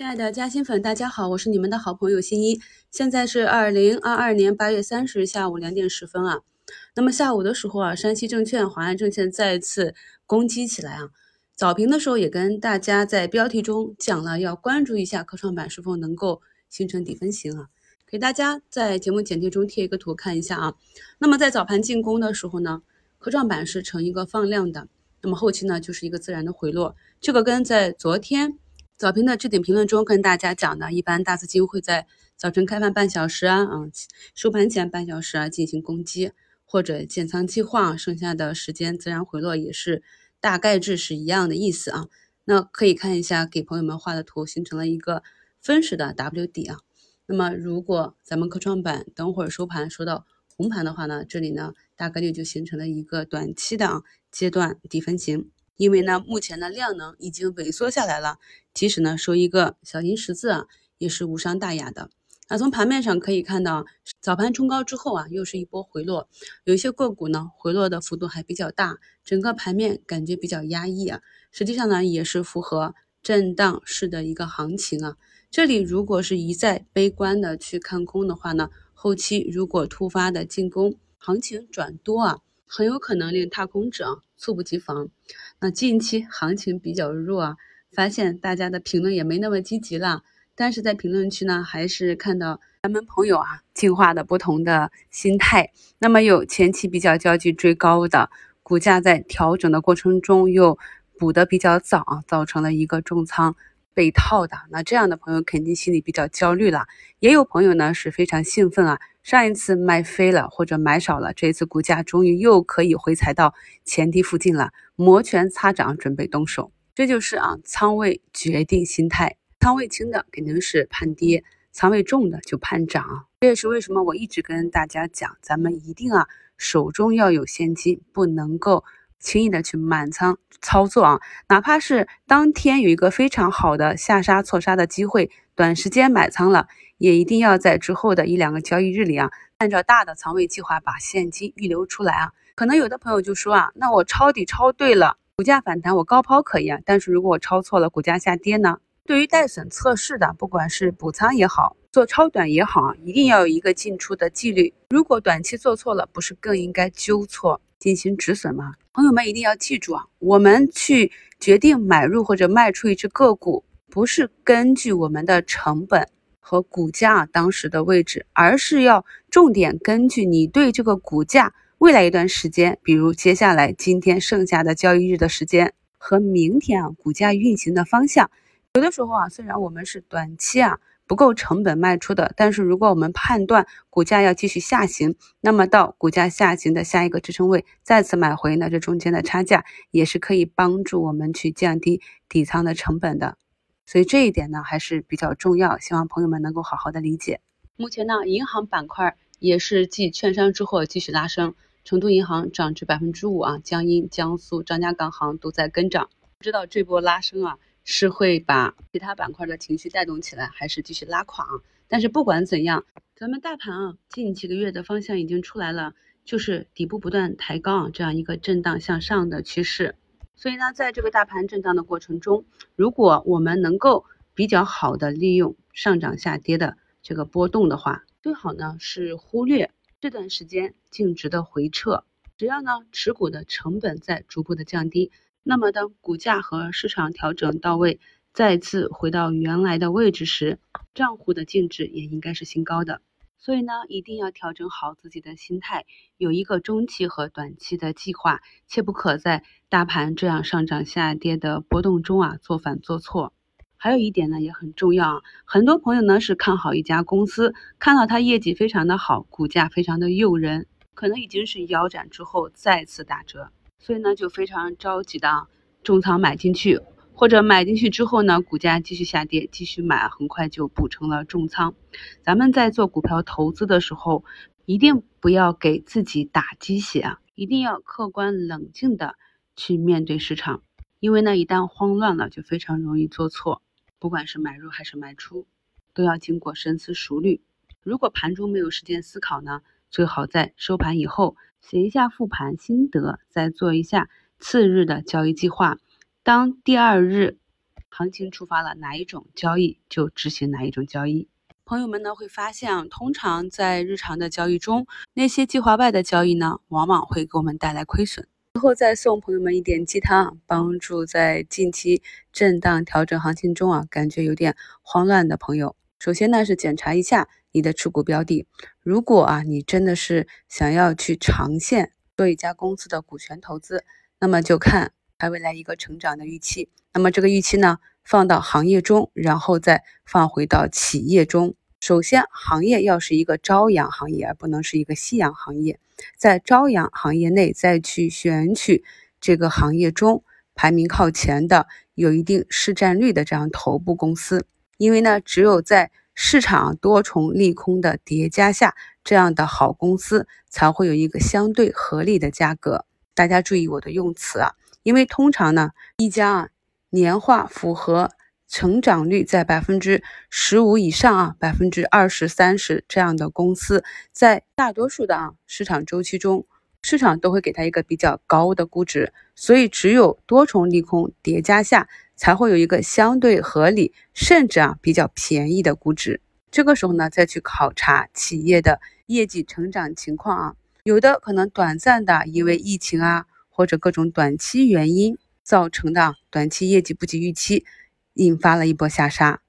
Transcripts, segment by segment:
亲爱的嘉兴粉，大家好，我是你们的好朋友新一。现在是二零二二年八月三十日下午两点十分啊。那么下午的时候啊，山西证券、华安证券再次攻击起来啊。早评的时候也跟大家在标题中讲了，要关注一下科创板是否能够形成底分型啊。给大家在节目简介中贴一个图看一下啊。那么在早盘进攻的时候呢，科创板是呈一个放量的，那么后期呢就是一个自然的回落。这个跟在昨天。早评的置顶评论中跟大家讲的，一般大资金会在早晨开盘半小时啊，嗯，收盘前半小时啊进行攻击或者建仓计划，剩下的时间自然回落也是大概率是一样的意思啊。那可以看一下给朋友们画的图，形成了一个分时的 W 底啊。那么如果咱们科创板等会儿收盘收到红盘的话呢，这里呢大概率就形成了一个短期的啊阶段底分型。因为呢，目前的量能已经萎缩下来了，即使呢收一个小阴十字啊，也是无伤大雅的。那从盘面上可以看到，早盘冲高之后啊，又是一波回落，有一些个股呢回落的幅度还比较大，整个盘面感觉比较压抑啊。实际上呢，也是符合震荡式的一个行情啊。这里如果是一再悲观的去看空的话呢，后期如果突发的进攻，行情转多啊。很有可能令踏空者猝不及防。那近期行情比较弱啊，发现大家的评论也没那么积极了。但是在评论区呢，还是看到咱们朋友啊进化的不同的心态。那么有前期比较焦急追高的，股价在调整的过程中又补的比较早，造成了一个重仓。被套的那这样的朋友肯定心里比较焦虑了，也有朋友呢是非常兴奋啊，上一次卖飞了或者买少了，这一次股价终于又可以回踩到前低附近了，摩拳擦掌准备动手，这就是啊仓位决定心态，仓位轻的肯定是盼跌，仓位重的就盼涨，这也是为什么我一直跟大家讲，咱们一定啊手中要有现金，不能够。轻易的去满仓操作啊，哪怕是当天有一个非常好的下杀错杀的机会，短时间买仓了，也一定要在之后的一两个交易日里啊，按照大的仓位计划把现金预留出来啊。可能有的朋友就说啊，那我抄底抄对了，股价反弹我高抛可以啊，但是如果我抄错了，股价下跌呢？对于带损测试的，不管是补仓也好，做超短也好啊，一定要有一个进出的纪律。如果短期做错了，不是更应该纠错？进行止损吗？朋友们一定要记住啊，我们去决定买入或者卖出一只个股，不是根据我们的成本和股价当时的位置，而是要重点根据你对这个股价未来一段时间，比如接下来今天剩下的交易日的时间和明天啊股价运行的方向。有的时候啊，虽然我们是短期啊。不够成本卖出的，但是如果我们判断股价要继续下行，那么到股价下行的下一个支撑位再次买回，那这中间的差价也是可以帮助我们去降低底仓的成本的。所以这一点呢还是比较重要，希望朋友们能够好好的理解。目前呢，银行板块也是继券商之后继续拉升，成都银行涨至百分之五啊，江阴、江苏张家港行都在跟涨。不知道这波拉升啊。是会把其他板块的情绪带动起来，还是继续拉垮？但是不管怎样，咱们大盘啊，近几个月的方向已经出来了，就是底部不断抬高啊，这样一个震荡向上的趋势。所以呢，在这个大盘震荡的过程中，如果我们能够比较好的利用上涨下跌的这个波动的话，最好呢是忽略这段时间净值的回撤，只要呢持股的成本在逐步的降低。那么，当股价和市场调整到位，再次回到原来的位置时，账户的净值也应该是新高的。所以呢，一定要调整好自己的心态，有一个中期和短期的计划，切不可在大盘这样上涨下跌的波动中啊做反做错。还有一点呢，也很重要啊，很多朋友呢是看好一家公司，看到它业绩非常的好，股价非常的诱人，可能已经是腰斩之后再次打折。所以呢，就非常着急的重仓买进去，或者买进去之后呢，股价继续下跌，继续买，很快就补成了重仓。咱们在做股票投资的时候，一定不要给自己打鸡血啊，一定要客观冷静的去面对市场，因为呢，一旦慌乱了，就非常容易做错。不管是买入还是卖出，都要经过深思熟虑。如果盘中没有时间思考呢，最好在收盘以后。写一下复盘心得，再做一下次日的交易计划。当第二日行情触发了哪一种交易就执行哪一种交易。朋友们呢会发现，通常在日常的交易中，那些计划外的交易呢，往往会给我们带来亏损。最后再送朋友们一点鸡汤，帮助在近期震荡调整行情中啊，感觉有点慌乱的朋友。首先呢是检查一下你的持股标的，如果啊你真的是想要去长线做一家公司的股权投资，那么就看它未来一个成长的预期。那么这个预期呢放到行业中，然后再放回到企业中。首先行业要是一个朝阳行业，而不能是一个夕阳行业。在朝阳行业内再去选取这个行业中排名靠前的、有一定市占率的这样头部公司。因为呢，只有在市场多重利空的叠加下，这样的好公司才会有一个相对合理的价格。大家注意我的用词啊，因为通常呢，一家啊年化复合成长率在百分之十五以上啊，百分之二十三十这样的公司，在大多数的啊市场周期中，市场都会给它一个比较高的估值。所以，只有多重利空叠加下。才会有一个相对合理，甚至啊比较便宜的估值。这个时候呢，再去考察企业的业绩成长情况啊，有的可能短暂的因为疫情啊或者各种短期原因造成的短期业绩不及预期，引发了一波下杀。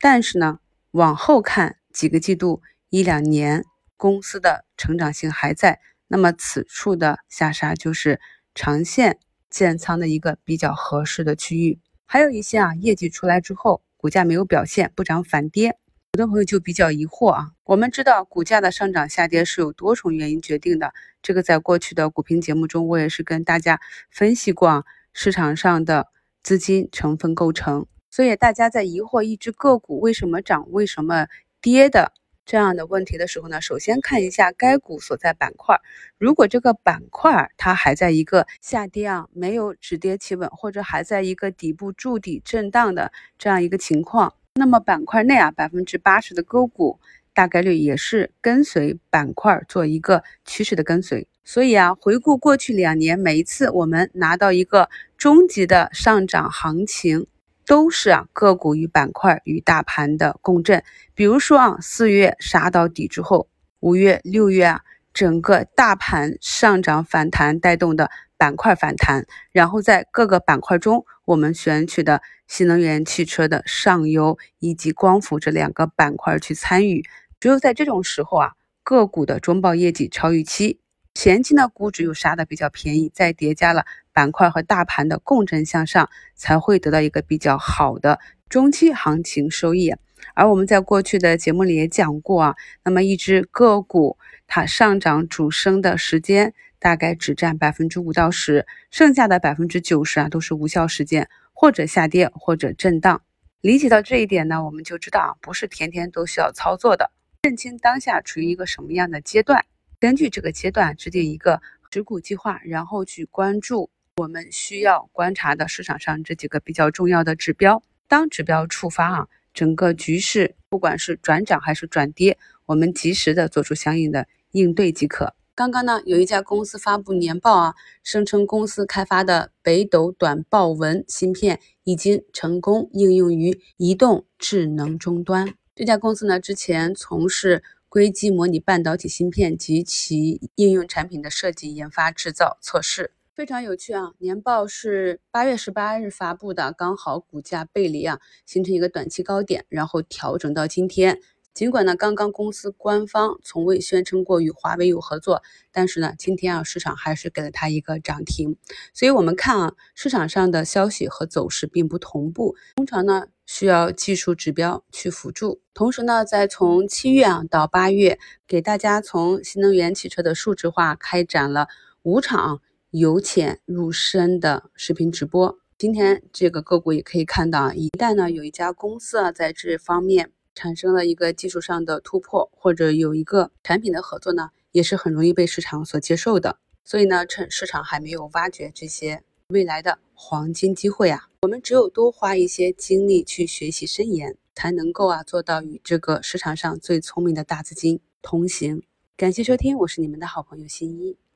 但是呢，往后看几个季度、一两年，公司的成长性还在，那么此处的下杀就是长线建仓的一个比较合适的区域。还有一些啊，业绩出来之后，股价没有表现，不涨反跌，有的朋友就比较疑惑啊。我们知道股价的上涨下跌是有多重原因决定的，这个在过去的股评节目中，我也是跟大家分析过啊，市场上的资金成分构成。所以大家在疑惑一只个股为什么涨，为什么跌的。这样的问题的时候呢，首先看一下该股所在板块。如果这个板块它还在一个下跌啊，没有止跌企稳，或者还在一个底部筑底震荡的这样一个情况，那么板块内啊，百分之八十的个股大概率也是跟随板块做一个趋势的跟随。所以啊，回顾过去两年，每一次我们拿到一个中级的上涨行情。都是啊，个股与板块与大盘的共振。比如说啊，四月杀到底之后，五月、六月啊，整个大盘上涨反弹带动的板块反弹，然后在各个板块中，我们选取的新能源汽车的上游以及光伏这两个板块去参与。只有在这种时候啊，个股的中报业绩超预期，前期呢估值又杀的比较便宜，再叠加了。板块和大盘的共振向上，才会得到一个比较好的中期行情收益。而我们在过去的节目里也讲过啊，那么一只个股它上涨主升的时间大概只占百分之五到十，剩下的百分之九十啊都是无效时间，或者下跌或者震荡。理解到这一点呢，我们就知道啊，不是天天都需要操作的，认清当下处于一个什么样的阶段，根据这个阶段制定一个持股计划，然后去关注。我们需要观察的市场上这几个比较重要的指标，当指标触发啊，整个局势不管是转涨还是转跌，我们及时的做出相应的应对即可。刚刚呢，有一家公司发布年报啊，声称公司开发的北斗短报文芯片已经成功应用于移动智能终端。这家公司呢，之前从事硅基模拟半导体芯片及其应用产品的设计、研发、制造、测试。非常有趣啊！年报是八月十八日发布的，刚好股价背离啊，形成一个短期高点，然后调整到今天。尽管呢，刚刚公司官方从未宣称过与华为有合作，但是呢，今天啊，市场还是给了它一个涨停。所以，我们看啊，市场上的消息和走势并不同步，通常呢，需要技术指标去辅助。同时呢，在从七月啊到八月，给大家从新能源汽车的数字化开展了五场。由浅入深的视频直播，今天这个个股也可以看到啊，一旦呢有一家公司啊在这方面产生了一个技术上的突破，或者有一个产品的合作呢，也是很容易被市场所接受的。所以呢，趁市场还没有挖掘这些未来的黄金机会啊，我们只有多花一些精力去学习深研，才能够啊做到与这个市场上最聪明的大资金同行。感谢收听，我是你们的好朋友新一。